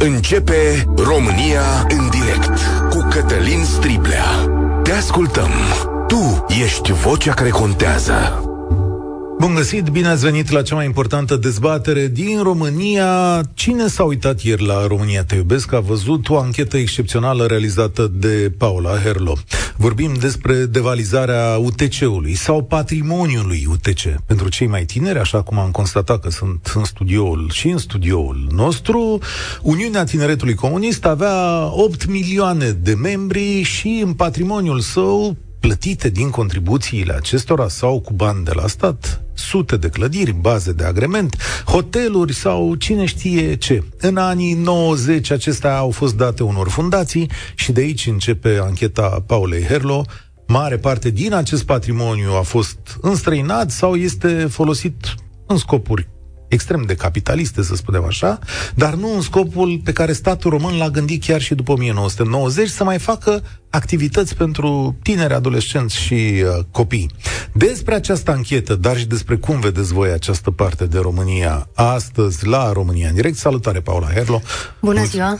Începe România în direct cu Cătălin Striblea. Te ascultăm. Tu ești vocea care contează. Bun găsit, bine ați venit la cea mai importantă dezbatere din România. Cine s-a uitat ieri la România Te Iubesc a văzut o anchetă excepțională realizată de Paula Herlo. Vorbim despre devalizarea UTC-ului sau patrimoniului UTC. Pentru cei mai tineri, așa cum am constatat că sunt în studioul și în studioul nostru, Uniunea Tineretului Comunist avea 8 milioane de membri și în patrimoniul său plătite din contribuțiile acestora sau cu bani de la stat, sute de clădiri, baze de agrement, hoteluri sau cine știe ce. În anii 90 acestea au fost date unor fundații și de aici începe ancheta Paulei Herlo. Mare parte din acest patrimoniu a fost înstrăinat sau este folosit în scopuri extrem de capitaliste, să spunem așa, dar nu în scopul pe care statul român l-a gândit chiar și după 1990 să mai facă activități pentru tineri, adolescenți și uh, copii. Despre această anchetă, dar și despre cum vedeți voi această parte de România astăzi la România în direct. Salutare, Paula Herlo! Bună ziua!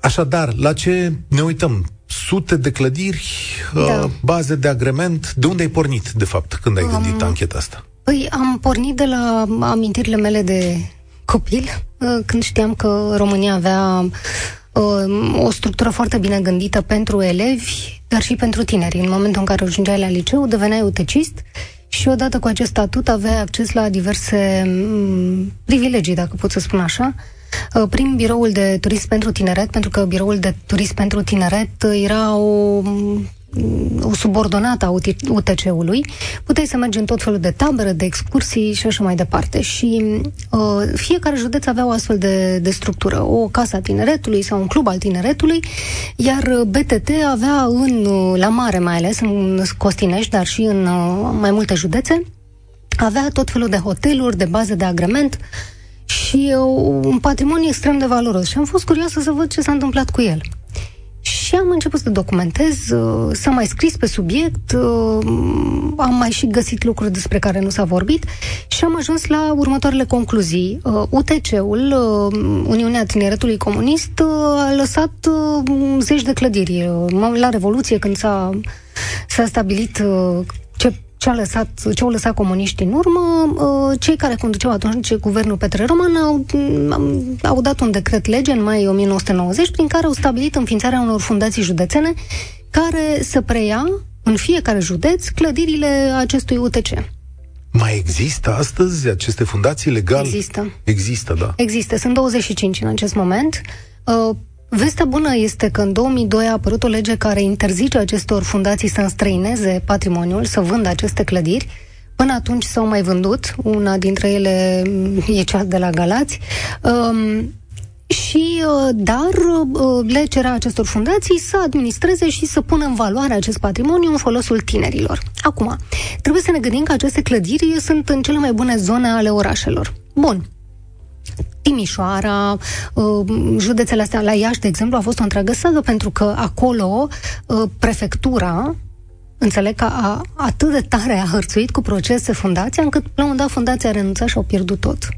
Așadar, la ce ne uităm? Sute de clădiri, uh, da. uh, baze de agrement. De unde ai pornit, de fapt, când ai gândit um, ancheta asta? Păi am pornit de la amintirile mele de copil, uh, când știam că România avea uh, o structură foarte bine gândită pentru elevi, dar și pentru tineri. În momentul în care ajungeai la liceu, deveneai utecist și odată cu acest statut aveai acces la diverse mm, privilegii, dacă pot să spun așa, uh, prin biroul de turism pentru tineret, pentru că biroul de turism pentru tineret era o o subordonată a UTC-ului, puteai să mergi în tot felul de tabere, de excursii și așa mai departe. Și uh, fiecare județ avea o astfel de, de structură, o casă a tineretului sau un club al tineretului, iar BTT avea în, uh, la mare mai ales, în Costinești, dar și în uh, mai multe județe, avea tot felul de hoteluri, de baze de agrement și uh, un patrimoniu extrem de valoros. Și am fost curioasă să văd ce s-a întâmplat cu el. Și am început să documentez, uh, s-a mai scris pe subiect, uh, am mai și găsit lucruri despre care nu s-a vorbit și am ajuns la următoarele concluzii. UTC-ul, uh, Uniunea Tineretului Comunist, a lăsat zeci de clădiri. La Revoluție, când s-a, s-a stabilit ce ce, a lăsat, ce au lăsat comuniștii în urmă, uh, cei care conduceau atunci guvernul Petre Roman au, au dat un decret lege în mai 1990 prin care au stabilit înființarea unor fundații județene care să preia în fiecare județ clădirile acestui UTC. Mai există astăzi aceste fundații legale? Există. Există, da. Există. Sunt 25 în acest moment. Uh, Vestea bună este că în 2002 a apărut o lege care interzice acestor fundații să înstrăineze patrimoniul, să vândă aceste clădiri. Până atunci s-au mai vândut, una dintre ele e cea de la Galați. Um, și, uh, dar uh, le cerea acestor fundații să administreze și să pună în valoare acest patrimoniu în folosul tinerilor. Acum, trebuie să ne gândim că aceste clădiri sunt în cele mai bune zone ale orașelor. Bun, Timișoara, uh, județele astea, la Iași, de exemplu, a fost o întreagă sagă, pentru că acolo uh, prefectura înțeleg că a, atât de tare a hărțuit cu procese fundația, încât la un moment dat fundația a renunțat și au pierdut tot.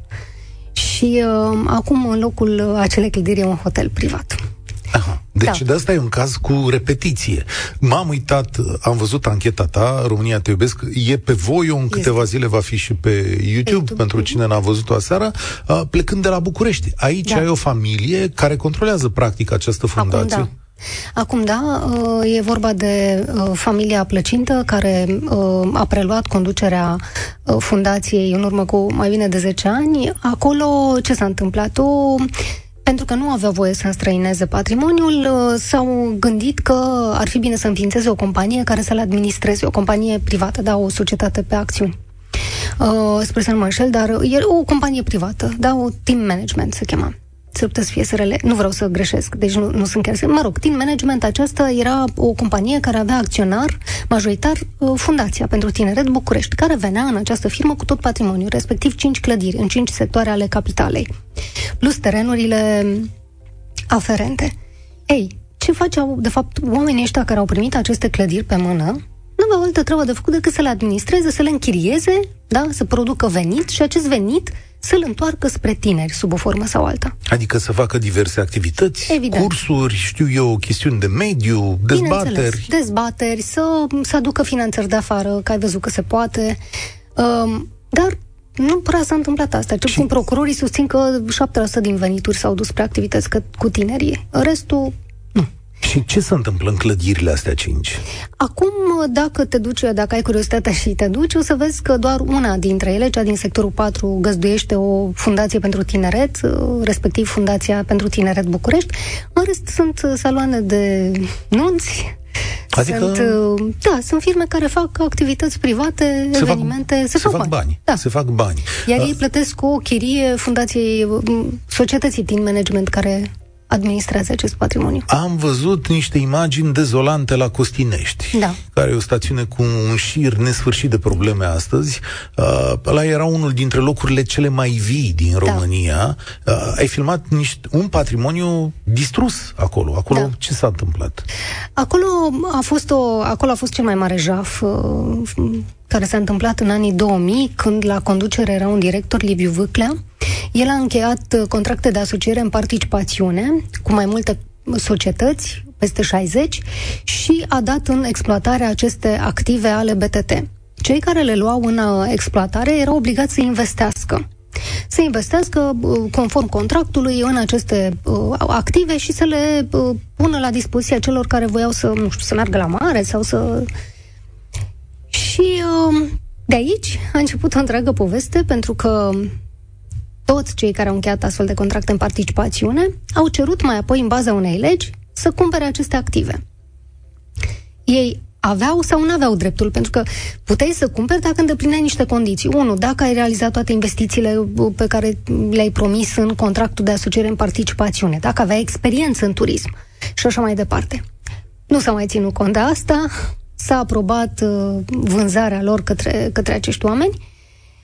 Și uh, acum, în locul acelei clădiri, e un hotel privat. Aha. Deci da. de asta e un caz cu repetiție. M-am uitat, am văzut ancheta ta, România te iubesc, e pe voi, în câteva este. zile va fi și pe YouTube, YouTube. pentru cine n-a văzut-o aseară, plecând de la București. Aici da. ai o familie care controlează practic această fundație. Acum, da. Acum, da, e vorba de familia Plăcintă, care a preluat conducerea fundației în urmă cu mai bine de 10 ani. Acolo, ce s-a întâmplat? O pentru că nu aveau voie să înstrăineze patrimoniul, uh, s-au gândit că ar fi bine să înființeze o companie care să-l administreze, o companie privată, da, o societate pe acțiuni. Uh, spre să nu mă înșel, dar e o companie privată, da, o team management se chema s-ar putea să fie SRL, nu vreau să greșesc, deci nu, nu sunt chiar... Mă rog, Team Management aceasta era o companie care avea acționar majoritar uh, Fundația pentru Tineret București, care venea în această firmă cu tot patrimoniul, respectiv 5 clădiri în 5 sectoare ale capitalei, plus terenurile aferente. Ei, ce faceau, de fapt, oamenii ăștia care au primit aceste clădiri pe mână, nu aveau altă treabă de făcut decât să le administreze, să le închirieze, da, să producă venit și acest venit să-l întoarcă spre tineri, sub o formă sau alta. Adică să facă diverse activități, Evident. cursuri, știu eu, chestiuni de mediu, dezbateri. Dezbateri, să, să aducă finanțări de afară, că ai văzut că se poate. Um, dar nu prea s-a întâmplat asta. Cel puțin procurorii susțin că 7% din venituri s-au dus spre activități cu tinerii. Restul și ce se întâmplă în clădirile astea cinci? Acum, dacă te duci, dacă ai curiozitatea și te duci, o să vezi că doar una dintre ele, cea din sectorul 4, găzduiește o fundație pentru tineret, respectiv Fundația pentru Tineret București. În rest sunt saloane de nunți, Adică... Sunt, da, sunt firme care fac activități private, se evenimente, fac, se, se fac, fac bani. bani. Da. Se fac bani. Iar ei plătesc o chirie fundației, societății din management care administrează acest patrimoniu. Am văzut niște imagini dezolante la Costinești, da. care e o stațiune cu un șir nesfârșit de probleme astăzi. Uh, ăla era unul dintre locurile cele mai vii din da. România. Da. Uh, ai filmat niște, un patrimoniu distrus acolo. Acolo da. ce s-a întâmplat? Acolo a fost, o, acolo a fost cel mai mare jaf uh, care s-a întâmplat în anii 2000, când la conducere era un director, Liviu Vâclea. El a încheiat uh, contracte de asociere în participațiune cu mai multe societăți, peste 60, și a dat în exploatare aceste active ale BTT. Cei care le luau în uh, exploatare erau obligați să investească să investească uh, conform contractului în aceste uh, active și să le uh, pună la dispoziția celor care voiau să, nu știu, să meargă la mare sau să și uh, de aici a început o întreagă poveste, pentru că toți cei care au încheiat astfel de contracte în participațiune au cerut mai apoi, în baza unei legi, să cumpere aceste active. Ei aveau sau nu aveau dreptul, pentru că puteai să cumperi dacă îndeplineai niște condiții. Unu, dacă ai realizat toate investițiile uh, pe care le-ai promis în contractul de asociere în participațiune, dacă aveai experiență în turism și așa mai departe. Nu s-a mai ținut cont de asta, s-a aprobat uh, vânzarea lor către, către acești oameni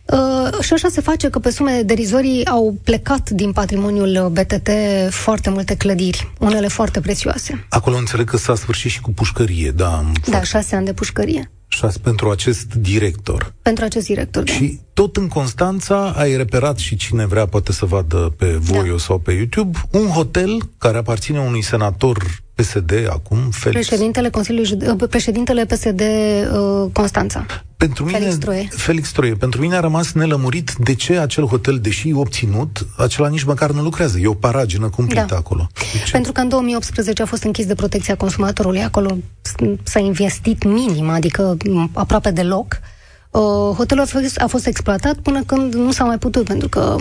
uh, și așa se face că pe sume derizorii au plecat din patrimoniul BTT foarte multe clădiri, unele foarte prețioase. Acolo înțeleg că s-a sfârșit și cu pușcărie, da. Da, șase ani de pușcărie. Șase pentru acest director. Pentru acest director, da. Și tot în Constanța ai reperat și cine vrea poate să vadă pe Voio da. sau pe YouTube un hotel care aparține unui senator PSD acum, Felix... Președintele, Consiliului, uh, președintele PSD uh, Constanța. Pentru mine, Felix Troie. Felix Troie. Pentru mine a rămas nelămurit de ce acel hotel, deși obținut, acela nici măcar nu lucrează. E o paragină cumplită da. acolo. Pentru că în 2018 a fost închis de protecția consumatorului. Acolo s-a investit minim, adică aproape deloc. Uh, hotelul a fost, a fost exploatat până când nu s-a mai putut, pentru că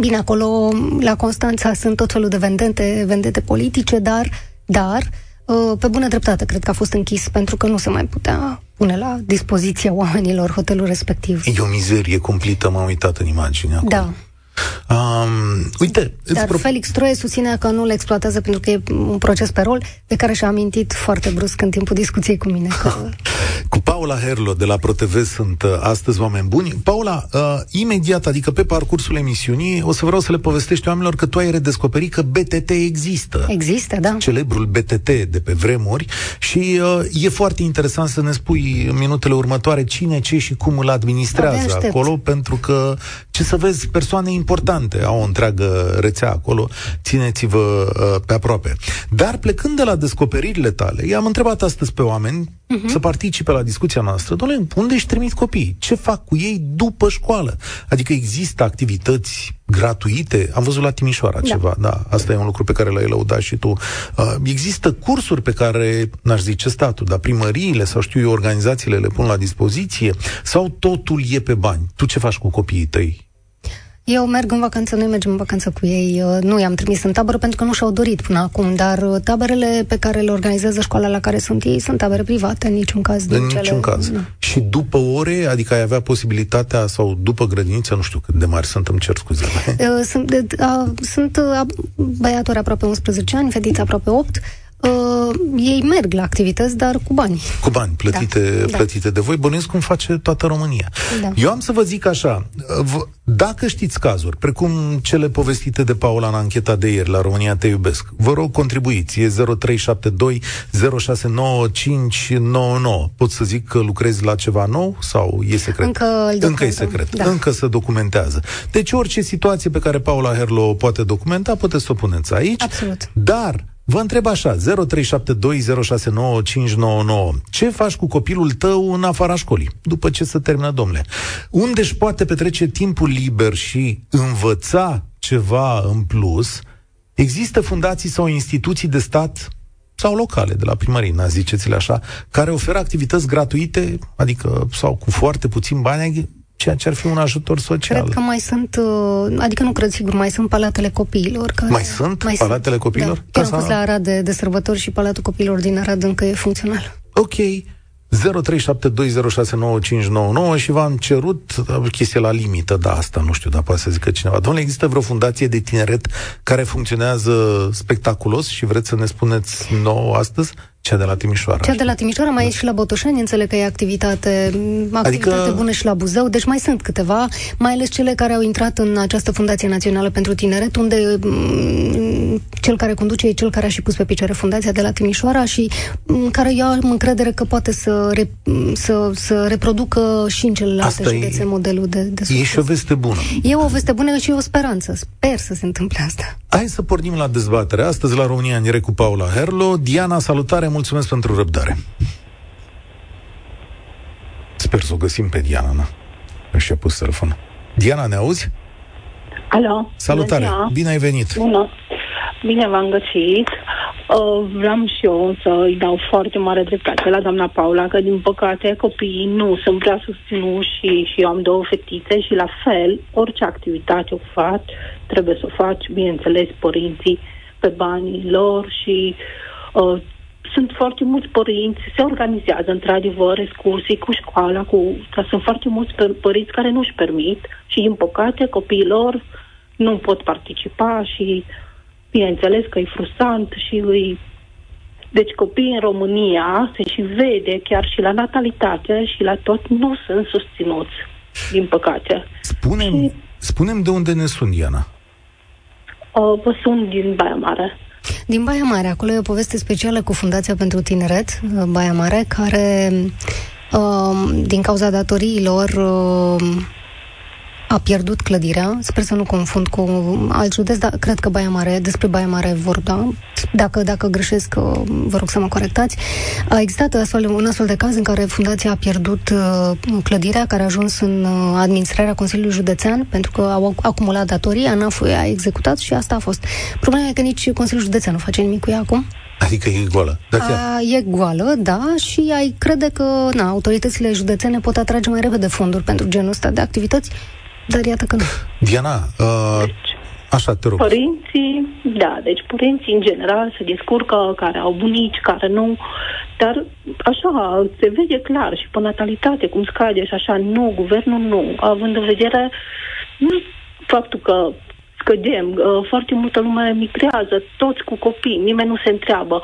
Bine, acolo, la Constanța, sunt tot felul de vendete, vendete politice, dar dar uh, pe bună dreptate, cred că a fost închis pentru că nu se mai putea pune la dispoziția oamenilor hotelul respectiv. E o mizerie cumplită, m-am uitat în imagine acum. Da. Um, uite, Dar pro... Felix Troie susține că nu le exploatează pentru că e un proces pe rol de care și-a amintit foarte brusc în timpul discuției cu mine. Că... cu Paula Herlo de la ProTV sunt uh, astăzi oameni buni. Paula, uh, imediat, adică pe parcursul emisiunii, o să vreau să le povestești oamenilor că tu ai redescoperit că BTT există. Există, da. Celebrul BTT de pe vremuri și uh, e foarte interesant să ne spui în minutele următoare cine, ce și cum îl administrează acolo, pentru că, ce să vezi, persoane importante, au o întreagă rețea acolo, țineți-vă uh, pe aproape. Dar plecând de la descoperirile tale, i-am întrebat astăzi pe oameni uh-huh. să participe la discuția noastră. Doamne, unde își trimit copiii? Ce fac cu ei după școală? Adică există activități gratuite? Am văzut la Timișoara da. ceva, da, asta e un lucru pe care l-ai lăudat și tu. Uh, există cursuri pe care, n-aș zice statul, dar primăriile sau știu eu, organizațiile le pun la dispoziție? Sau totul e pe bani? Tu ce faci cu copiii tăi? Eu merg în vacanță, noi mergem în vacanță cu ei. Uh, nu i-am trimis în tabără pentru că nu și-au dorit până acum, dar uh, taberele pe care le organizează școala la care sunt ei sunt tabere private, în niciun caz. În niciun cele... caz. Nu. Și după ore, adică ai avea posibilitatea, sau după grădiniță, nu știu cât de mari sunt, îmi cer scuze. Uh, sunt, uh, sunt uh, băiatori aproape 11 ani, fetița aproape 8, uh, uh, ei merg la activități, dar cu bani. Cu bani plătite, da. plătite de voi. Bănuiesc cum face toată România. Da. Eu am să vă zic așa, v- dacă știți cazuri, precum cele povestite de Paula în ancheta de ieri la România Te Iubesc, vă rog contribuiți, e 0372 069599. Pot să zic că lucrezi la ceva nou sau e secret? Încă, Încă e secret. Da. Încă se documentează. Deci orice situație pe care Paula Herlo o poate documenta, puteți să o puneți aici. Absolut. Dar Vă întreb așa, 0372069599. Ce faci cu copilul tău în afara școlii, după ce se termină, domnule? Unde își poate petrece timpul liber și învăța ceva în plus? Există fundații sau instituții de stat sau locale, de la primărie, ziceți-le așa, care oferă activități gratuite, adică sau cu foarte puțin bani, ceea ce ar fi un ajutor social. Cred că mai sunt, uh, adică nu cred sigur, mai sunt palatele copiilor. Care, mai sunt mai palatele sunt, copiilor? Da. Chiar am fost la Arad de, de sărbători și palatul copiilor din Arad încă e funcțional. Ok. 0372069599 și v-am cerut uh, chestie la limită, da, asta nu știu, dar poate să zică cineva. Domnule, există vreo fundație de tineret care funcționează spectaculos și vreți să ne spuneți nouă astăzi? Cea de la Timișoara. Cea de la Timișoara mai da. e și la Botoșani, înțeleg că e activitate, activitate adică... bună și la Buzău, deci mai sunt câteva, mai ales cele care au intrat în această Fundație Națională pentru Tineret, unde m- cel care conduce e cel care a și pus pe picioare Fundația de la Timișoara și m- care eu am încredere că poate să, re, să, să reproducă și în celelalte asta județe e, modelul de, de succes. E și o veste bună. E o veste bună și o speranță. Sper să se întâmple asta. Hai să pornim la dezbatere. Astăzi la România în direct cu Paula Herlo. Diana, salutare, mulțumesc pentru răbdare. Sper să o găsim pe Diana, na. Și a pus telefon. Diana, ne auzi? Alo. Salutare, bine ai venit. Bună. Bine v-am găsit. Uh, vreau și eu să îi dau foarte mare dreptate la doamna Paula, că din păcate copiii nu sunt prea susținuși și, și eu am două fetițe și la fel, orice activitate o faci, trebuie să o faci, bineînțeles, părinții pe banii lor și uh, sunt foarte mulți părinți, se organizează într-adevăr excursii cu școala, cu, că sunt foarte mulți părinți care nu își permit și, din păcate, copiilor nu pot participa și, bineînțeles, că e frustrant și îi deci copiii în România se și vede chiar și la natalitate și la tot nu sunt susținuți, din păcate. Spunem, și, spunem de unde ne sunt, Diana. Uh, vă sunt din Baia Mare. Din Baia Mare, acolo e o poveste specială cu Fundația pentru Tineret, uh, Baia Mare, care uh, din cauza datoriilor uh, a pierdut clădirea, sper să nu confund cu alt județ, dar cred că Baia Mare, despre Baia Mare vor da. Dacă, dacă greșesc, uh, vă rog să mă corectați. A existat astfel, un astfel de caz în care fundația a pierdut uh, clădirea care a ajuns în uh, administrarea Consiliului Județean pentru că au acumulat datorii, ANAF a executat și asta a fost. Problema e că nici Consiliul Județean nu face nimic cu ea acum. Adică e goală. Da, a, e goală, da, și ai crede că na, autoritățile județene pot atrage mai repede fonduri pentru genul ăsta de activități dar iată că nu. Diana, uh, deci, așa te rog. Părinții, da, deci părinții în general se descurcă, care au bunici, care nu, dar așa se vede clar și pe natalitate, cum scade și așa, nu, guvernul nu, având în vedere nu faptul că scădem, uh, foarte multă lume migrează, toți cu copii, nimeni nu se întreabă.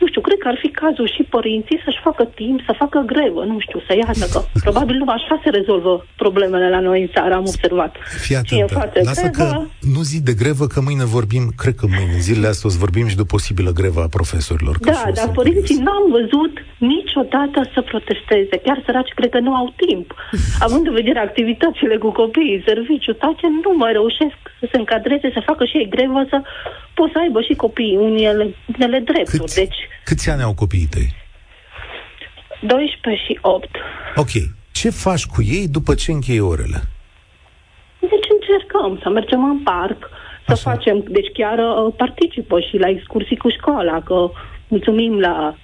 Nu știu, cred că ar fi cazul și părinții să-și facă timp, să facă grevă, nu știu, să iată că probabil numai așa se rezolvă problemele la noi în țară, am observat. Fii atentă, lasă grevă... că nu zi de grevă, că mâine vorbim, cred că mâine, zilele astea o să vorbim și de o posibilă grevă a profesorilor. Da, dar părinții n-am văzut niciodată să protesteze. Chiar săraci cred că nu au timp. Având în vedere activitățile cu copiii, serviciu, toate nu mai reușesc să se încadreze, să facă și ei grevă, să pot să aibă și copiii unele, unele drepturi. Câți, deci, câți ani au copiii tăi? 12 și 8. Ok. Ce faci cu ei după ce încheie orele? Deci încercăm să mergem în parc, să Așa. facem, deci chiar uh, participă și la excursii cu școala, că mulțumim la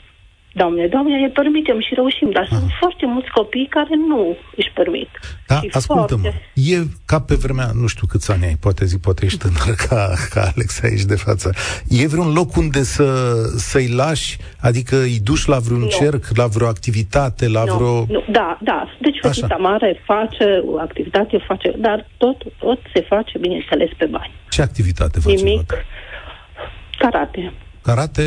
Doamne, Doamne, ne permitem și reușim, dar Aha. sunt foarte mulți copii care nu își permit. Da, ascultă-mă, foarte... e ca pe vremea, nu știu câți ani ai, poate zi, poate ești tânăr ca, ca Alex aici de față. E vreun loc unde să, să-i lași, adică îi duci la vreun nu. cerc, la vreo activitate, la nu, vreo... Nu, da, da, deci fetița mare face o activitate, face, dar tot, tot se face, bineînțeles, pe bani. Ce activitate face? Nimic. Karate. Karate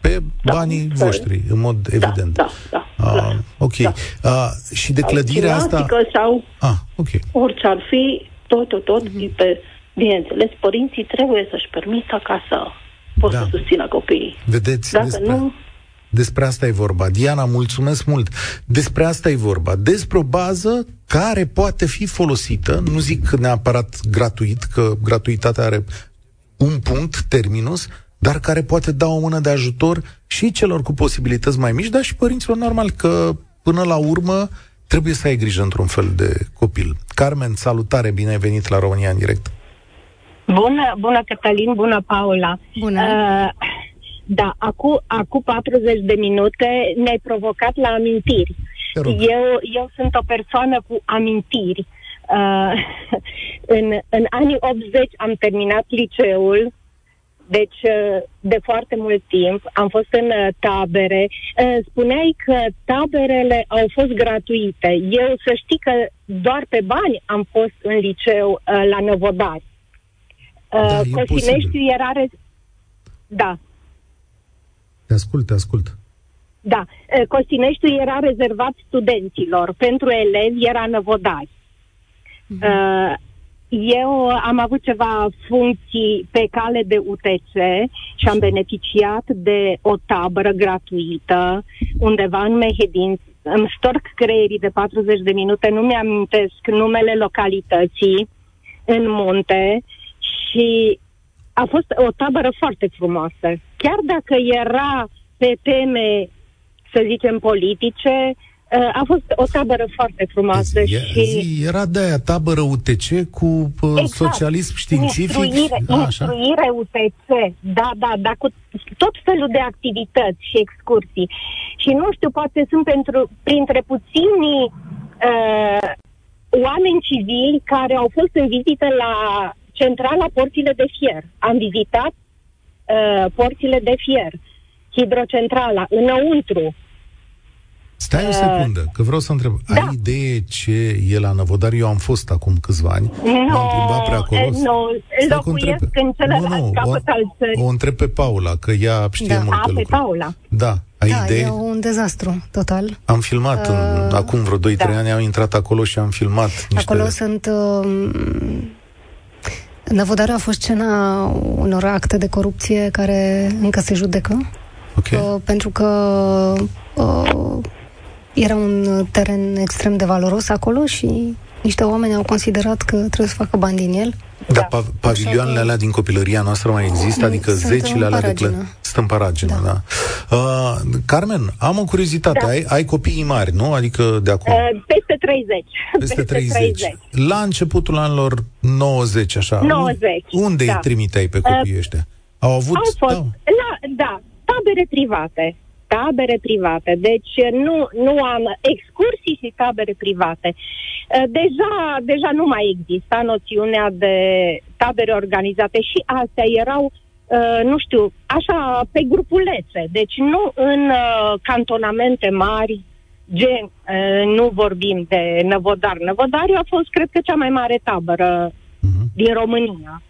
Pe da, banii da, voștri, în mod da, evident. Da, da, da. Uh, ok. Da. Uh, și de clădirea asta... sau ah, okay. orice ar fi, tot, tot, tot, mm-hmm. pe, bineînțeles, părinții trebuie să-și permită ca să pot da. să susțină copiii. Vedeți, Dacă despre... nu, despre asta e vorba. Diana, mulțumesc mult. Despre asta e vorba. Despre o bază care poate fi folosită, nu zic neapărat gratuit, că gratuitatea are un punct, terminus, dar care poate da o mână de ajutor și celor cu posibilități mai mici, dar și părinților normal, că până la urmă trebuie să ai grijă într-un fel de copil. Carmen, salutare, bine ai venit la România în direct. Bună, bună Cătălin, bună Paula. Bună. Uh, da, acum, acum 40 de minute ne-ai provocat la amintiri. Eu, eu sunt o persoană cu amintiri. Uh, în, în anii 80 am terminat liceul, deci uh, de foarte mult timp am fost în uh, tabere. Uh, spuneai că taberele au fost gratuite. Eu să știi că doar pe bani am fost în liceu la Năvodari. Da, Cosineștiu era... Re- da, te ascult, te ascult. Da, Costineștiul era rezervat studenților, pentru elevi era năvodari. Uh-huh. Eu am avut ceva funcții pe cale de UTC și am beneficiat de o tabără gratuită undeva în Mehedin. Îmi storc creierii de 40 de minute, nu mi-amintesc numele localității în munte și a fost o tabără foarte frumoasă. Chiar dacă era pe teme, să zicem, politice, uh, a fost o tabără foarte frumoasă. Zi, și... zi, era de aia tabără UTC cu uh, exact. socialism științific? Instruire, așa? instruire UTC, da, da, da, cu tot felul de activități și excursii. Și nu știu, poate sunt pentru, printre puținii uh, oameni civili care au fost în vizită la centrala Porțile de Fier. Am vizitat uh, Porțile de Fier, hidrocentrala, înăuntru. Stai o uh, secundă, că vreau să întreb. Da. Ai idee ce e la Năvodar? Eu am fost acum câțiva ani. Nu, am plimbat pe acolo. Nu, locuiesc în celălalt nu, nu, capăt al țării. O întreb pe Paula, că ea știe da. multe A, lucruri. pe Paula. Da. Ai da, idee? e un dezastru total. Am filmat uh, în, acum vreo 2-3 da. ani, am intrat acolo și am filmat niște... Acolo sunt uh, Năvodarea a fost scena unor acte de corupție care încă se judecă. Okay. Uh, pentru că uh, era un teren extrem de valoros acolo și niște oameni au considerat că trebuie să facă bani din el. Dar da. pa- pavilioanele alea din copilăria noastră mai există? Adică Sunt zecile alea de clă... Sunt în paragină, da. da. Uh, Carmen, am o curiozitate. Da. Ai, ai copii mari, nu? Adică de acum? Uh, peste 30. Peste 30. 30. La începutul anilor 90, așa. 90. Unde da. îi trimiteai pe copiii uh, ăștia? Au avut... Au fost, da. La, da, tabere private tabere private. Deci nu, nu am excursii și tabere private. Uh, deja, deja nu mai exista noțiunea de tabere organizate și astea erau uh, nu știu, așa, pe grupulețe. Deci nu în uh, cantonamente mari, gen, nu vorbim de Năvodar. Năvodariu a fost, cred că, cea mai mare tabără uh-huh. din România.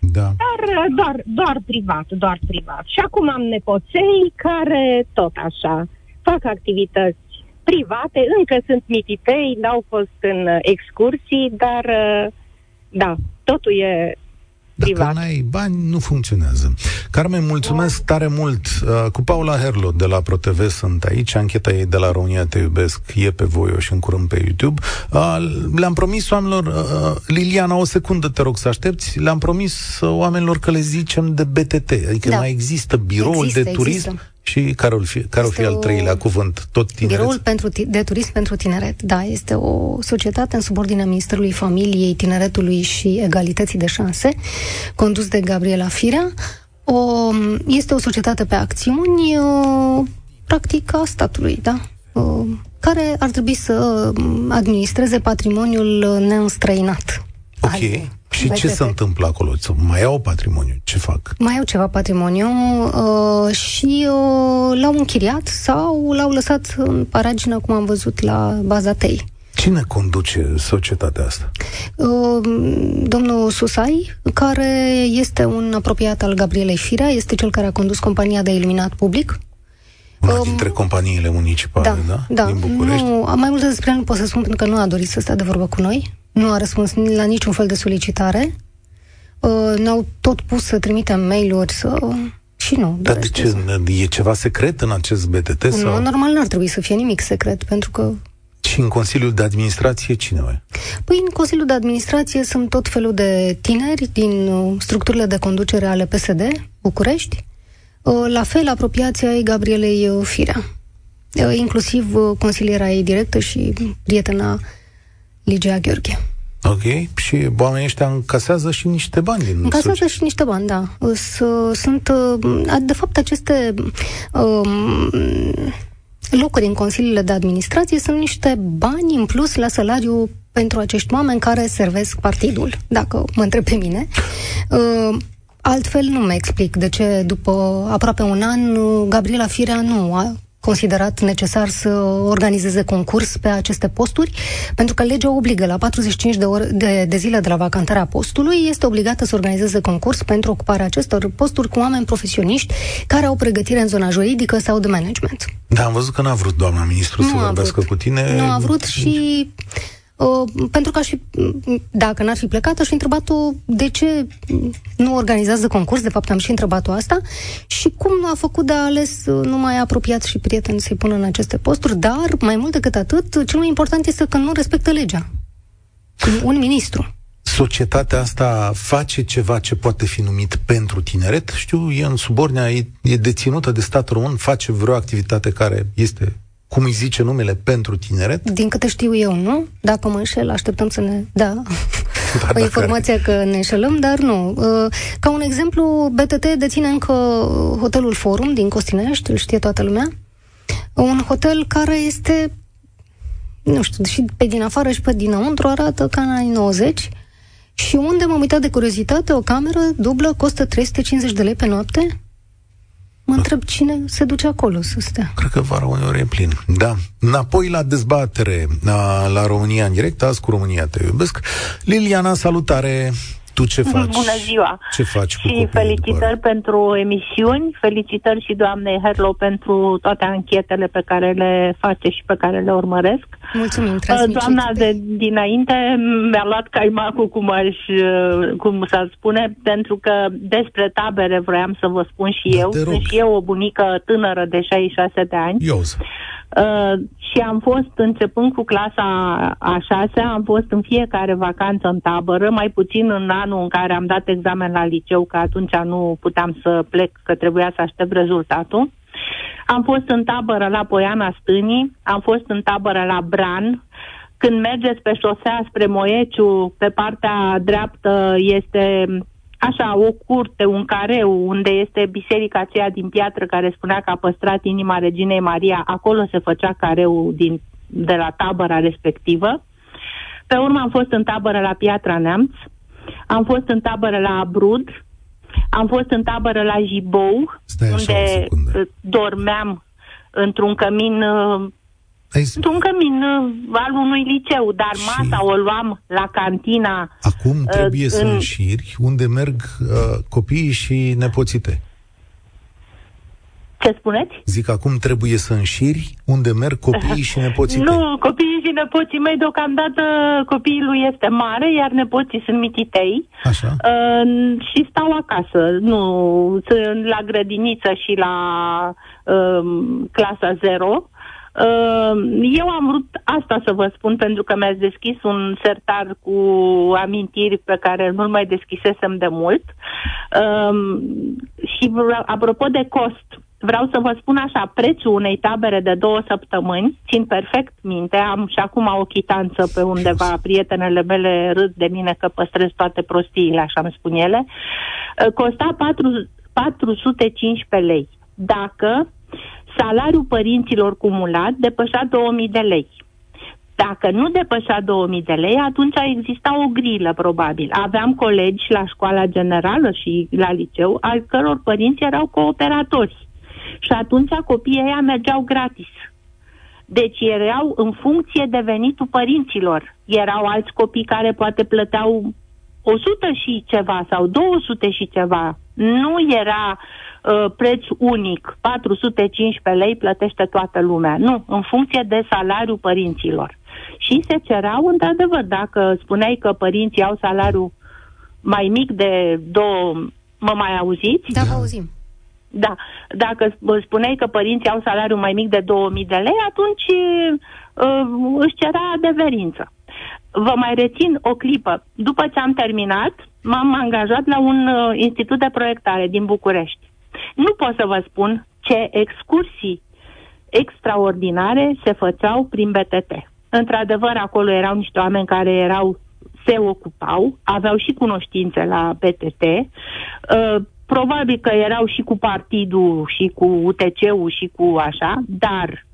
Da. Dar uh, doar, doar privat, doar privat. Și acum am nepoței care tot așa fac activități private, încă sunt mititei, n-au fost în uh, excursii, dar uh, da, totul e privat. Dacă n-ai bani, nu funcționează. Carmen, mulțumesc tare mult. Uh, cu Paula Herlo de la ProTV sunt aici. Ancheta ei de la România Te Iubesc e pe voi și în curând pe YouTube. Uh, le-am promis oamenilor, uh, Liliana, o secundă te rog să aștepți, le-am promis oamenilor că le zicem de BTT, adică da. mai există biroul există, de turism există. Și care o fi, care fi al treilea cuvânt? Tot tineret? Biroul pentru, de turism pentru tineret, da, este o societate în subordinea Ministerului Familiei, Tineretului și Egalității de Șanse, condus de Gabriela Firea. O, este o societate pe acțiuni, o, practic a statului, da? O, care ar trebui să administreze patrimoniul neînstrăinat. Ok. Al și ce se întâmplă acolo? Mai au patrimoniu? Ce fac? Mai au ceva patrimoniu uh, și uh, l-au închiriat sau l-au lăsat în paragină, cum am văzut la baza TEI. Cine conduce societatea asta? Uh, domnul Susai, care este un apropiat al Gabrielei Firea, este cel care a condus compania de iluminat public. Una um, dintre companiile municipale, da? Da, da. Din București? Nu, mai multe despre el nu pot să spun, pentru că nu a dorit să stea de vorbă cu noi. Nu a răspuns la niciun fel de solicitare. Uh, ne-au tot pus să trimitem mail-uri, să... Și nu. Dar de ce? Să... E ceva secret în acest BTT? Nu, sau? normal n-ar trebui să fie nimic secret, pentru că și în Consiliul de Administrație cine mai? Păi în Consiliul de Administrație sunt tot felul de tineri din uh, structurile de conducere ale PSD, București, uh, la fel apropiația ei Gabrielei uh, Firea, inclusiv consiliera ei directă și prietena Ligia Gheorghe. Ok, și oamenii ăștia încasează și niște bani din Încasează suci. și niște bani, da. Sunt, de fapt, aceste um, locuri în consiliile de administrație sunt niște bani în plus la salariu pentru acești oameni care servesc partidul, dacă mă întreb pe mine. Uh, altfel nu mă explic de ce după aproape un an Gabriela Firea nu a considerat necesar să organizeze concurs pe aceste posturi, pentru că legea obligă la 45 de, ore, de, de zile de la vacantarea postului, este obligată să organizeze concurs pentru ocuparea acestor posturi cu oameni profesioniști care au pregătire în zona juridică sau de management. Da, am văzut că n-a vrut doamna ministru nu să vorbească vrut. cu tine. Nu a vrut și Uh, pentru că aș fi, dacă n-ar fi plecat, aș fi întrebat-o de ce nu organizează concurs, de fapt am și întrebat-o asta, și cum a făcut de ales numai apropiat și prieten să-i pună în aceste posturi, dar, mai mult decât atât, cel mai important este că nu respectă legea. Un ministru societatea asta face ceva ce poate fi numit pentru tineret? Știu, e în subordinea, e, e deținută de stat român, face vreo activitate care este cum îi zice numele, pentru tineret? Din câte știu eu, nu. Dacă mă înșel, așteptăm să ne da, da o informație care... că ne înșelăm, dar nu. Uh, ca un exemplu, BTT deține încă hotelul Forum din Costinești, îl știe toată lumea. Un hotel care este, nu știu, și pe din afară și pe dinăuntru arată ca în anii 90 și unde m-am uitat de curiozitate, o cameră dublă costă 350 de lei pe noapte Mă întreb cine se duce acolo să stea. Cred că vara uneori e plin. Da. Înapoi la dezbatere la, la România în direct, azi cu România te iubesc. Liliana, salutare! Tu ce faci? Bună ziua! Ce faci cu Și felicitări pentru emisiuni, felicitări și doamnei Herlo pentru toate anchetele pe care le face și pe care le urmăresc. Mulțumim, Doamna de dinainte mi-a luat caimacul, cum, aș, cum s-ar spune, pentru că despre tabere vroiam să vă spun și da, eu. Sunt și eu o bunică tânără de 66 de ani. Eu. Uh, și am fost, începând cu clasa a șasea, am fost în fiecare vacanță în tabără, mai puțin în anul în care am dat examen la liceu, că atunci nu puteam să plec, că trebuia să aștept rezultatul. Am fost în tabără la Poiana Stânii, am fost în tabără la Bran. Când mergeți pe șosea spre Moieciu, pe partea dreaptă este așa, o curte, un careu, unde este biserica aceea din piatră care spunea că a păstrat inima Reginei Maria, acolo se făcea careu din, de la tabăra respectivă. Pe urmă am fost în tabără la Piatra Neamț, am fost în tabără la Abrud, am fost în tabără la Jibou, Stai unde dormeam într-un cămin ai... Un cămin uh, al unui liceu, dar și... masa o luam la cantina. Acum uh, trebuie uh, să în... înșiri unde merg uh, copiii și nepoțite. Ce spuneți? Zic, acum trebuie să înșiri unde merg copiii și nepoții Nu, copiii și nepoții mei, deocamdată copiii este mare, iar nepoții sunt mititei. Așa. Uh, și stau acasă, nu, sunt la grădiniță și la uh, clasa 0. Ehm, eu am vrut asta să vă spun pentru că mi-ați deschis un sertar cu amintiri pe care nu mai deschisesem de mult. Ehm, și apropo de cost, vreau să vă spun așa, prețul unei tabere de două săptămâni, țin perfect minte, am și acum o chitanță pe undeva, prietenele mele râd de mine că păstrez toate prostiile, așa îmi spun ele, costa 4, 415 lei. Dacă salariul părinților cumulat depășea 2000 de lei. Dacă nu depășea 2000 de lei, atunci exista o grilă, probabil. Aveam colegi la școala generală și la liceu, al căror părinți erau cooperatori. Și atunci copiii ăia mergeau gratis. Deci erau în funcție de venitul părinților. Erau alți copii care poate plăteau 100 și ceva sau 200 și ceva. Nu era uh, preț unic, 415 lei plătește toată lumea. Nu, în funcție de salariul părinților. Și se cerau, într-adevăr, dacă spuneai că părinții au salariu mai mic de două... Mă mai auziți? Da, vă auzim. Da. Dacă spuneai că părinții au salariu mai mic de 2000 de lei, atunci uh, își cerea adeverință. Vă mai rețin o clipă. După ce am terminat, m-am angajat la un uh, institut de proiectare din București. Nu pot să vă spun ce excursii extraordinare se făceau prin BTT. Într-adevăr, acolo erau niște oameni care erau se ocupau, aveau și cunoștințe la BTT, uh, probabil că erau și cu partidul și cu UTC-ul și cu așa, dar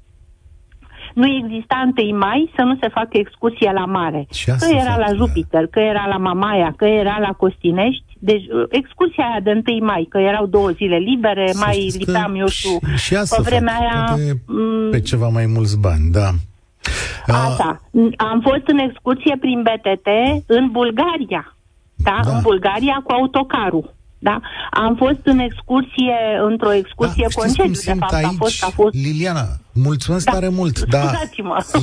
nu exista 1 mai să nu se facă excursie la mare. Că era la Jupiter, că era la Mamaia, că era la Costinești. Deci uh, excursia aia de 1 mai, că erau două zile libere, să mai lipeam, eu știu, și, și pe vremea fac, aia... Pe, mm, pe ceva mai mulți bani, da. Asta. Am fost în excursie prin BTT în Bulgaria. Da? da. În Bulgaria cu autocarul. Da? Am fost în excursie, într-o excursie da, concediu, de fapt. Aici, a fost, a fost... Liliana, mulțumesc da, tare mult, dar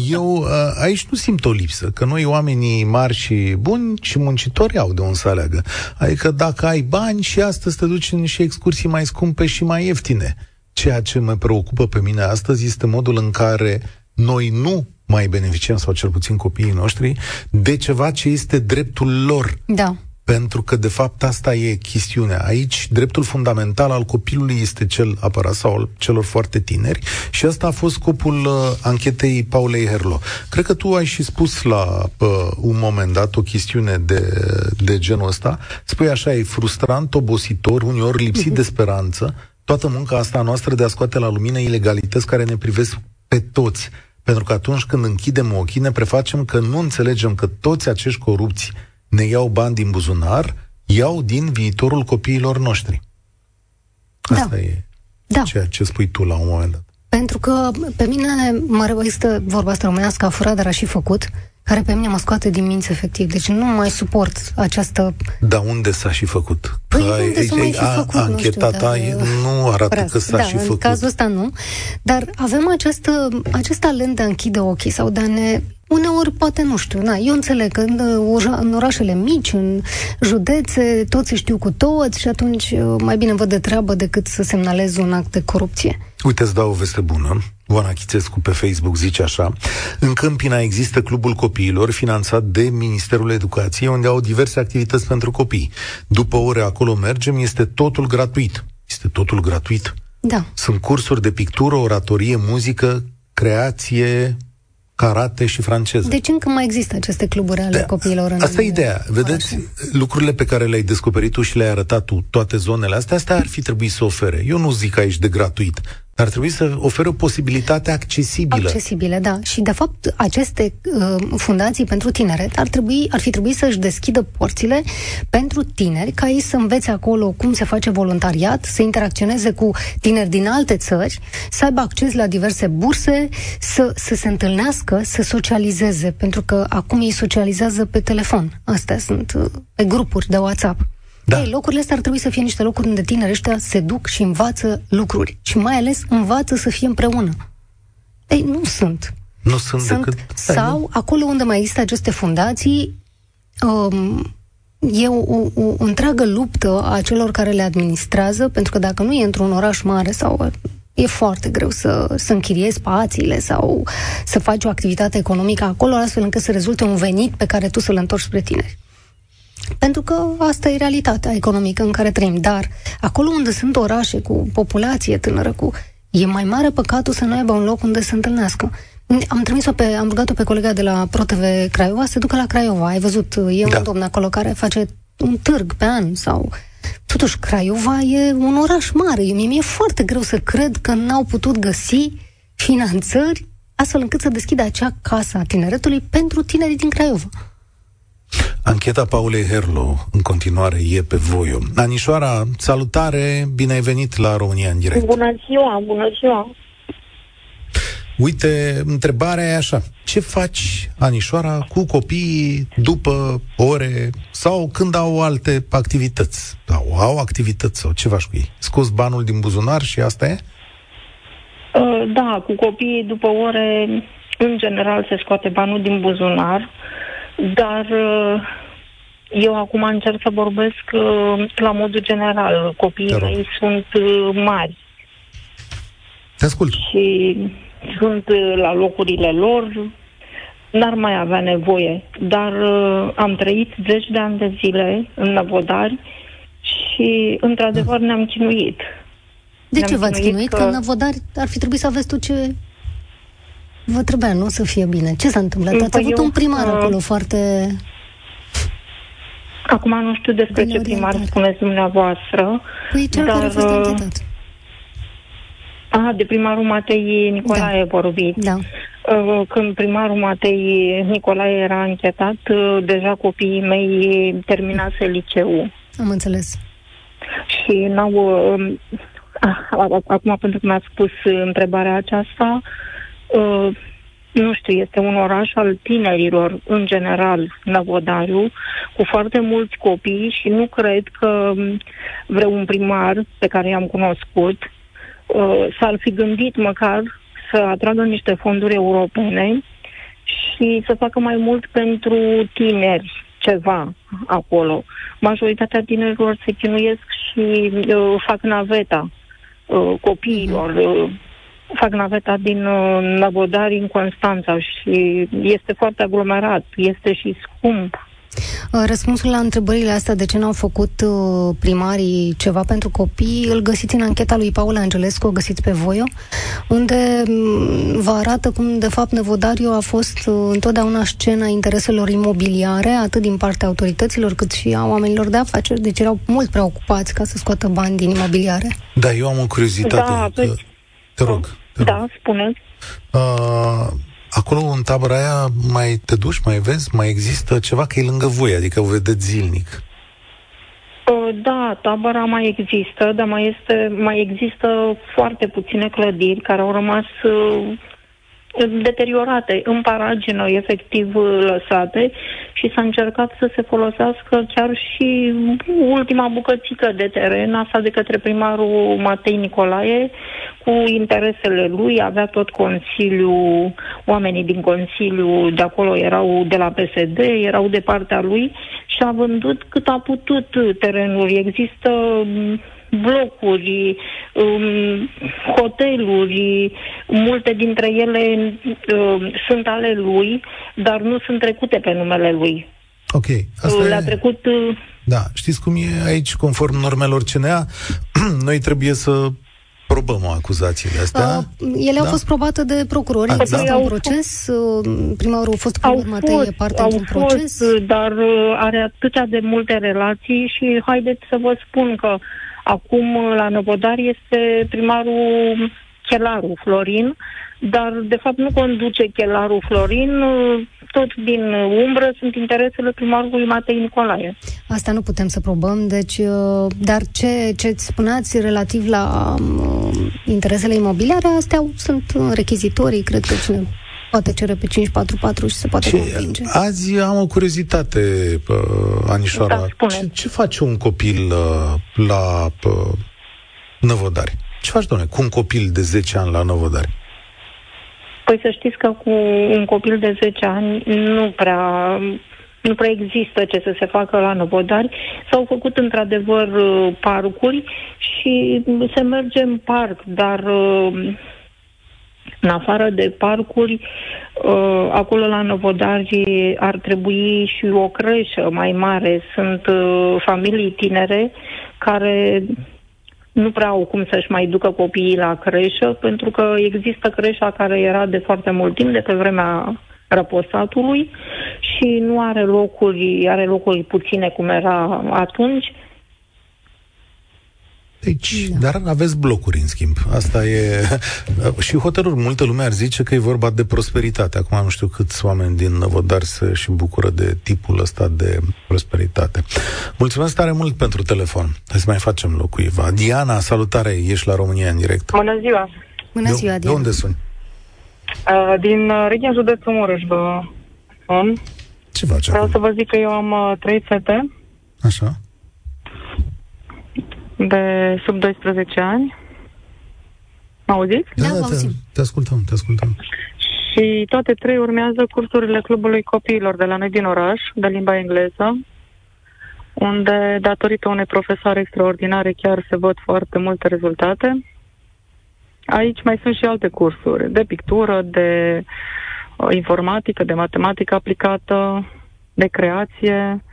eu uh, aici nu simt o lipsă, că noi oamenii mari și buni și muncitori au de un să aleagă. Adică dacă ai bani și astăzi te duci în și excursii mai scumpe și mai ieftine. Ceea ce mă preocupă pe mine astăzi este modul în care noi nu mai beneficiem, sau cel puțin copiii noștri, de ceva ce este dreptul lor. Da. Pentru că, de fapt, asta e chestiunea. Aici, dreptul fundamental al copilului este cel apărat sau al celor foarte tineri și asta a fost scopul uh, anchetei Paulei Herlo. Cred că tu ai și spus la uh, un moment dat o chestiune de, de genul ăsta. Spui așa, e frustrant, obositor, uneori lipsit uh-huh. de speranță, toată munca asta noastră de a scoate la lumină ilegalități care ne privesc pe toți. Pentru că atunci când închidem ochii, ne prefacem că nu înțelegem că toți acești corupți ne iau bani din buzunar, iau din viitorul copiilor noștri. Asta da. e da. ceea ce spui tu la un moment dat. Pentru că pe mine mă există vorba asta românească, a furat, dar a și făcut care pe mine mă scoate din minți efectiv. Deci nu mai suport această... Dar unde s-a și făcut? Păi că unde ai, s-a mai fi făcut? A, nu știu, dar... nu arată prea, că s-a da, și făcut. în cazul ăsta nu. Dar avem această, acest talent de a închide ochii sau de a ne Uneori, poate, nu știu, na, eu înțeleg că în, în orașele mici, în județe, toți știu cu toți și atunci uh, mai bine văd de treabă decât să semnalez un act de corupție. Uite, îți dau o veste bună. Oana Chițescu pe Facebook zice așa În Câmpina există Clubul Copiilor finanțat de Ministerul Educației unde au diverse activități pentru copii. După ore acolo mergem, este totul gratuit. Este totul gratuit? Da. Sunt cursuri de pictură, oratorie, muzică, creație, karate și franceză. Deci încă mai există aceste cluburi ale da, copiilor în Asta e ideea. Vedeți, lucrurile pe care le-ai descoperit tu și le-ai arătat tu, toate zonele astea, astea ar fi trebuit să ofere. Eu nu zic aici de gratuit. Ar trebui să oferă o posibilitate accesibilă. Accesibile, da. Și, de fapt, aceste uh, fundații pentru tineret ar, trebui, ar fi trebuit să-și deschidă porțile pentru tineri, ca ei să învețe acolo cum se face voluntariat, să interacționeze cu tineri din alte țări, să aibă acces la diverse burse, să, să se întâlnească, să socializeze, pentru că acum ei socializează pe telefon. Astea sunt uh, pe grupuri de WhatsApp. Da. Ei, locurile astea ar trebui să fie niște locuri unde tinerii ăștia se duc și învață lucruri. Și mai ales învață să fie împreună. Ei, nu sunt. Nu sunt, sunt decât... Sau, nu. acolo unde mai există aceste fundații, um, e o, o, o întreagă luptă a celor care le administrează, pentru că dacă nu e într-un oraș mare sau e foarte greu să, să închiriezi spațiile sau să faci o activitate economică acolo, astfel încât să rezulte un venit pe care tu să-l întorci spre tineri. Pentru că asta e realitatea economică în care trăim. Dar acolo unde sunt orașe cu populație tânără, cu e mai mare păcatul să nu aibă un loc unde să întâlnească. Am trimis-o pe, am rugat-o pe colega de la ProTV Craiova să ducă la Craiova. Ai văzut, e da. un domn acolo care face un târg pe an sau... Totuși, Craiova e un oraș mare. Mie mi-e foarte greu să cred că n-au putut găsi finanțări astfel încât să deschidă acea casă a tineretului pentru tinerii din Craiova. Ancheta Paulei Herlo în continuare e pe voiu. Anișoara, salutare, bine ai venit la România în direct. Bună ziua, bună ziua. Uite, întrebarea e așa. Ce faci, Anișoara, cu copiii după ore sau când au alte activități? Sau au activități sau ce faci cu ei? Scos banul din buzunar și asta e? Uh, da, cu copiii după ore, în general, se scoate banul din buzunar, dar uh, eu acum încerc să vorbesc uh, la modul general. Copiii mei sunt mari. Te ascult. Și sunt la locurile lor, n-ar mai avea nevoie. Dar am trăit zeci de ani de zile în Năvodari și, într-adevăr, ne-am chinuit. De ce v-ați chinuit? Că... că în Năvodari ar fi trebuit să aveți tot ce vă trebuia, nu? Să fie bine. Ce s-a întâmplat? Ați păi avut eu, un primar uh, acolo foarte... Acum nu știu despre ce primar spuneți dumneavoastră. Păi cel dar, care a fost uh, anchetat. A, de primarul Matei Nicolae da. vorbit. Da. Uh, când primarul Matei Nicolae era anchetat, uh, deja copiii mei terminase liceu. Am înțeles. Și n-au Acum, pentru că mi-ați spus întrebarea aceasta, uh, nu știu, este un oraș al tinerilor, în general, Năvodariu, cu foarte mulți copii și nu cred că vreun primar pe care i-am cunoscut uh, s-ar fi gândit măcar să atragă niște fonduri europene și să facă mai mult pentru tineri ceva acolo. Majoritatea tinerilor se chinuiesc și uh, fac naveta uh, copiilor. Uh, fac naveta din uh, Năvodari în Constanța și este foarte aglomerat, este și scump. Uh, răspunsul la întrebările astea de ce n-au făcut uh, primarii ceva pentru copii îl găsiți în ancheta lui Paul Angelescu, o găsiți pe Voio, unde mm, vă arată cum de fapt Nevodariu a fost uh, întotdeauna scena intereselor imobiliare, atât din partea autorităților cât și a oamenilor de afaceri, deci erau mult preocupați ca să scoată bani din imobiliare. Da, eu am o curiozitate. Da, te, te rog. Te da, rog. spuneți. Uh, acolo în tabăra aia mai te duci, mai vezi, mai există ceva că e lângă voi, adică o vedeți zilnic. Da, tabăra mai există, dar mai, este, mai există foarte puține clădiri care au rămas deteriorate, în paragină, efectiv lăsate și s-a încercat să se folosească chiar și ultima bucățică de teren, asta de către primarul Matei Nicolae, cu interesele lui, avea tot Consiliul, oamenii din Consiliu de acolo erau de la PSD, erau de partea lui și a vândut cât a putut terenuri. Există blocuri, um, hoteluri, multe dintre ele um, sunt ale lui, dar nu sunt trecute pe numele lui. Ok. Asta Le-a e... trecut... Uh, da, știți cum e aici, conform normelor CNA, noi trebuie să probăm acuzațiile astea. Uh, ele da? au fost probate de procurori. A, Există da? un proces? Uh, primarul a fost urmate e parte într-un proces? dar uh, are atâtea de multe relații și haideți să vă spun că Acum, la Năvodar, este primarul Chelaru Florin, dar, de fapt, nu conduce Chelaru Florin, tot din umbră sunt interesele primarului Matei Nicolae. Asta nu putem să probăm, deci, uh, dar ce, ce spuneați relativ la um, interesele imobiliare, astea sunt rechizitorii, cred că cine poate cere pe 544 și se poate ce, convinge. Azi am o curiozitate, uh, Anișoara. Da, ce, ce face un copil uh, la uh, Năvodari? Ce faci, doamne, cu un copil de 10 ani la Năvodari? Păi să știți că cu un copil de 10 ani nu prea nu prea există ce să se facă la Năvodari. S-au făcut într-adevăr uh, parcuri și se merge în parc, dar uh, în afară de parcuri, uh, acolo la Novodari ar trebui și o creșă mai mare. Sunt uh, familii tinere care nu prea au cum să-și mai ducă copiii la creșă, pentru că există creșa care era de foarte mult timp, de pe vremea răposatului și nu are locuri, are locuri puține cum era atunci deci, da. dar aveți blocuri, în schimb. Asta e... și hotărâri. Multă lume ar zice că e vorba de prosperitate. Acum nu știu câți oameni din Năvodar se și bucură de tipul ăsta de prosperitate. Mulțumesc tare mult pentru telefon. Hai să mai facem loc cuiva. Diana, salutare, ești la România în direct. Bună ziua! Bună ziua, Diana. De unde suni? Uh, din uh, regia județul Mureș vă spun. Ce faci Vreau acolo? să vă zic că eu am uh, trei fete Așa? De sub 12 ani. Mă auziți? Da, vă te, auzim. te ascultăm, te ascultăm. Și toate trei urmează cursurile Clubului Copiilor de la noi din oraș, de limba engleză, unde, datorită unei profesoare extraordinare, chiar se văd foarte multe rezultate. Aici mai sunt și alte cursuri, de pictură, de uh, informatică, de matematică aplicată, de creație,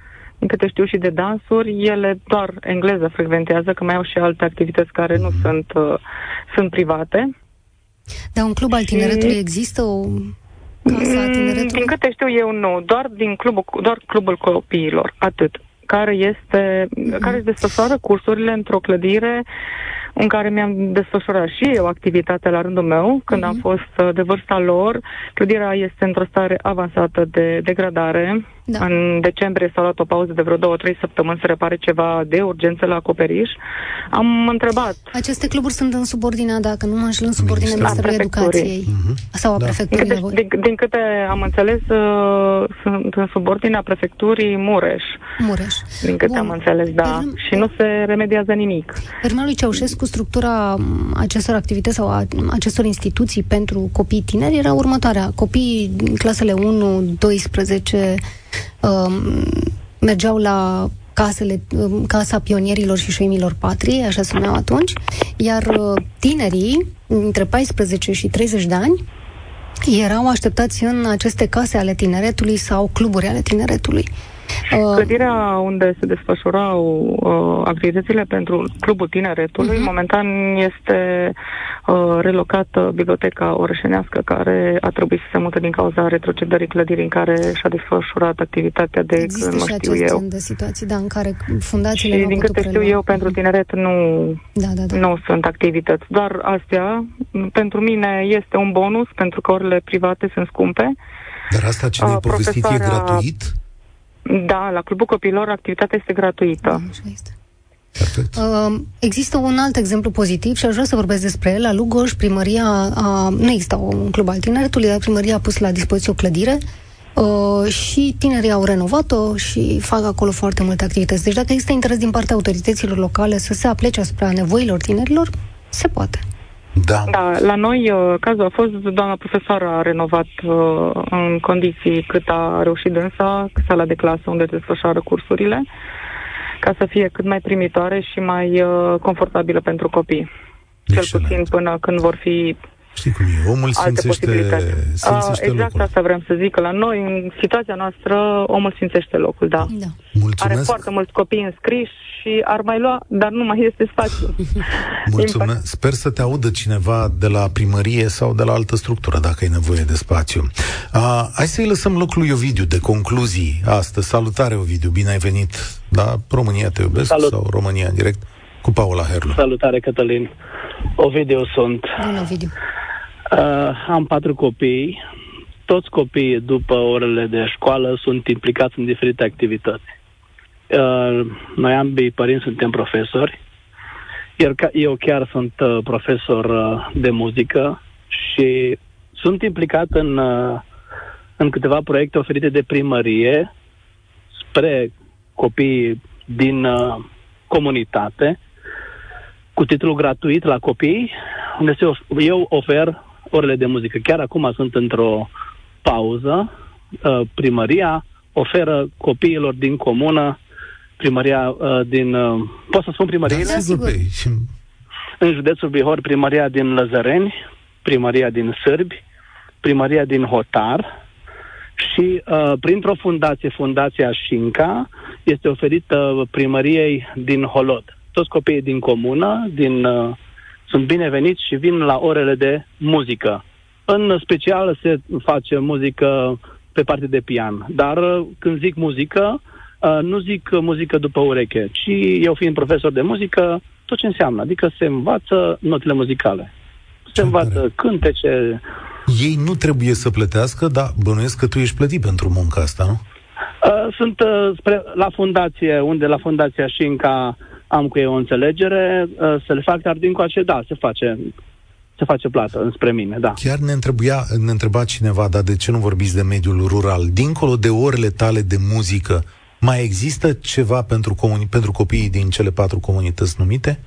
din câte știu și de dansuri. Ele doar engleză frecventează, că mai au și alte activități care nu sunt, uh, sunt private. Dar un club al tineretului există o casă a Mm, Din tineretului? câte știu eu, nu. Doar din clubul, doar clubul copiilor, atât. Care este, care își desfășoară cursurile într-o clădire în care mi-am desfășurat și eu activitatea la rândul meu, când am fost uh, de vârsta lor. Clădirea este într-o stare avansată de degradare. Da. În decembrie s-a luat o pauză de vreo două, trei săptămăni să repare ceva de urgență la acoperiș. Am întrebat Aceste cluburi sunt în subordinea, dacă nu mă înșel, în subordinea Ministerul. Ministerului A prefecturii. Educației sau a Da. Din prefecturii câte, la voi. din, din câte am înțeles, uh, sunt în subordinea prefecturii Mureș. Mureș. Din câte Bun. am înțeles, da. Pe- Și nu se remediază nimic. Pe urma lui Ceaușescu, structura m, acestor activități sau a acestor instituții pentru copii tineri era următoarea. Copiii din clasele 1-12 um, mergeau la casele, um, Casa Pionierilor și Șoimilor Patriei, așa se numeau atunci, iar uh, tinerii, între 14 și 30 de ani, erau așteptați în aceste case ale tineretului sau cluburi ale tineretului. Uh, Clădirea unde se desfășurau uh, activitățile pentru Clubul Tineretului, Mhm. momentan este uh, relocată biblioteca orășenească, care a trebuit să se mute din cauza retrocedării clădirii în care și-a desfășurat activitatea de Există când mă și știu acest eu. gen de situații, da, în care Și fundațiile nu au din putut câte știu prelua. eu, pentru tineret nu, Da, da, da. nu sunt activități. Doar astea, m, pentru mine, este un bonus, pentru că orele private sunt scumpe. Dar asta ce Uh, ne-ai povestit e profesoara- gratuit? Da, la Clubul Copilor activitatea este gratuită. Da, așa este. Perfect. Uh, există un alt exemplu pozitiv și aș vrea să vorbesc despre el. La Lugoj, primăria, a, nu există un club al tineretului, dar primăria a pus la dispoziție o clădire uh, și tinerii au renovat-o și fac acolo foarte multe activități. Deci dacă există interes din partea autorităților locale să se aplece asupra nevoilor tinerilor, se poate. Da. Da, la noi uh, cazul a fost, doamna profesoară a renovat uh, în condiții cât a reușit dânsa sala de clasă unde desfășoară cursurile, ca să fie cât mai primitoare și mai uh, confortabilă pentru copii. Cel Excelent. puțin până când vor fi Știi cum e? Omul alte sfințește, posibilități. Uh, sfințește exact locul. asta vreau să zic, că la noi, în situația noastră, omul sfințește locul, da. Da. Mulțumesc. Are foarte mulți copii înscriși și ar mai lua, dar nu mai este spațiu. Mulțumesc. Sper să te audă cineva de la primărie sau de la altă structură, dacă ai nevoie de spațiu. Uh, hai să-i lăsăm locul lui Ovidiu de concluzii astăzi. Salutare, Ovidiu, bine ai venit la România Te Iubesc Salut. sau România în direct cu Paula Herlu. Salutare, Cătălin. Ovidiu sunt. Bună, Ovidiu. Uh, am patru copii. Toți copiii, după orele de școală, sunt implicați în diferite activități. Uh, noi ambii părinți suntem profesori. Iar ca, eu chiar sunt uh, profesor uh, de muzică și sunt implicat în, uh, în câteva proiecte oferite de primărie spre copii din uh, comunitate cu titlu gratuit la copii, unde se of- eu ofer orele de muzică. Chiar acum sunt într-o pauză. Uh, Primăria oferă copiilor din comună, primăria uh, din... uh, Pot să spun primăriile? Da, sigur. pe ei. Și În județul Bihor, primăria din Lăzăreni, primăria din Sârbi, primăria din Hotar și uh, printr-o fundație, Fundația Șinca, este oferită primăriei din Holod. Toți copiii din comună din, uh, sunt bineveniți și vin la orele de muzică. În special se face muzică pe partea de pian, dar uh, când zic muzică, uh, nu zic muzică după ureche, ci eu fiind profesor de muzică, tot ce înseamnă, adică se învață notele muzicale. Se Ce învață tare. cântece, ei nu trebuie să plătească, dar bănuiesc că tu ești plătit pentru munca asta, nu? Uh, Sunt uh, spre, la fundație, unde la fundația Șinca am cu ei o înțelegere, uh, să le fac, dar din coace, da, se face. se face plată înspre mine, da. Chiar ne, întrebuia, ne întreba cineva, dar de ce nu vorbiți de mediul rural? Dincolo de orele tale de muzică, mai există ceva pentru, comuni- pentru copiii din cele patru comunități numite?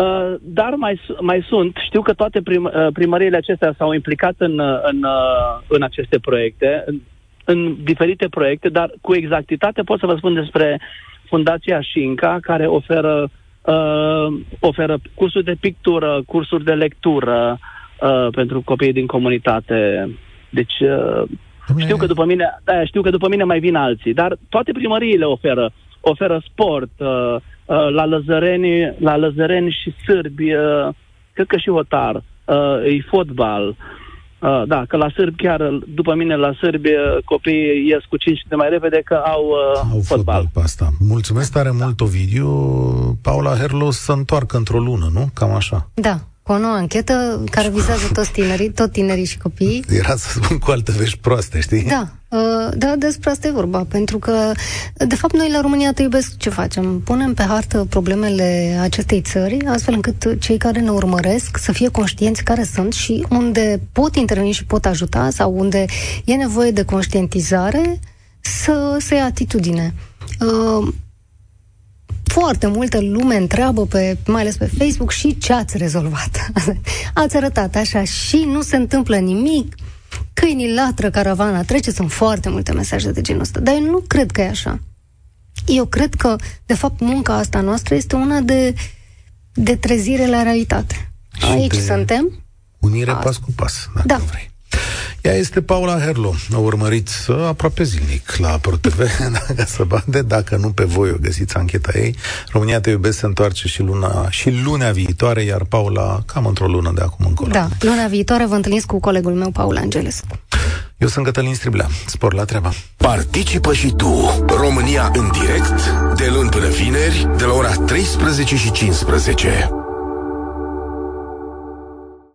Uh, dar mai, mai sunt. Știu că toate prim, uh, primăriile acestea s-au implicat în, uh, în, uh, în aceste proiecte, în, în diferite proiecte, dar cu exactitate pot să vă spun despre Fundația Șinca, care oferă, uh, oferă cursuri de pictură, cursuri de lectură uh, pentru copiii din comunitate. Deci uh, știu că după mine, da, știu că după mine mai vin alții, dar toate primăriile oferă oferă sport uh, uh, la Lăzăreni, la Lăzăreni și sârbi, uh, cred că și Otar, uh, e fotbal. Uh, da, că la sârbi chiar, după mine, la sârbi, uh, copiii ies cu 5 de mai repede că au, uh, Au fotbal. fotbal pe asta. Mulțumesc tare mult, Ovidiu. Paula Herlo să întoarcă într-o lună, nu? Cam așa. Da, cu o nouă anchetă care vizează toți tinerii, tot tinerii și copiii. Era să spun cu alte vești proaste, știi? Da, uh, da, despre asta e vorba, pentru că, de fapt, noi la România Te iubesc ce facem? Punem pe hartă problemele acestei țări, astfel încât cei care ne urmăresc să fie conștienți care sunt și unde pot interveni și pot ajuta sau unde e nevoie de conștientizare, să, să ia atitudine. Uh, foarte multă lume întreabă, pe, mai ales pe Facebook, și ce ați rezolvat. ați arătat așa și nu se întâmplă nimic, câinii latră, caravana trece, sunt foarte multe mesaje de genul ăsta. Dar eu nu cred că e așa. Eu cred că, de fapt, munca asta noastră este una de, de trezire la realitate. Și Aici de suntem. Unire Asta. pas cu pas, dacă Da. vrei. Ea este Paula Herlo. O urmăriți uh, aproape zilnic la ProTV, dacă să bate, dacă nu pe voi o găsiți ancheta ei. România te iubesc se întoarce și luna și lunea viitoare, iar Paula cam într-o lună de acum încolo. Da, luna viitoare vă întâlniți cu colegul meu, Paul Angelescu. Eu sunt Cătălin Striblea. Spor la treabă. Participă și tu, România în direct, de luni până vineri, de la ora 13 și 15.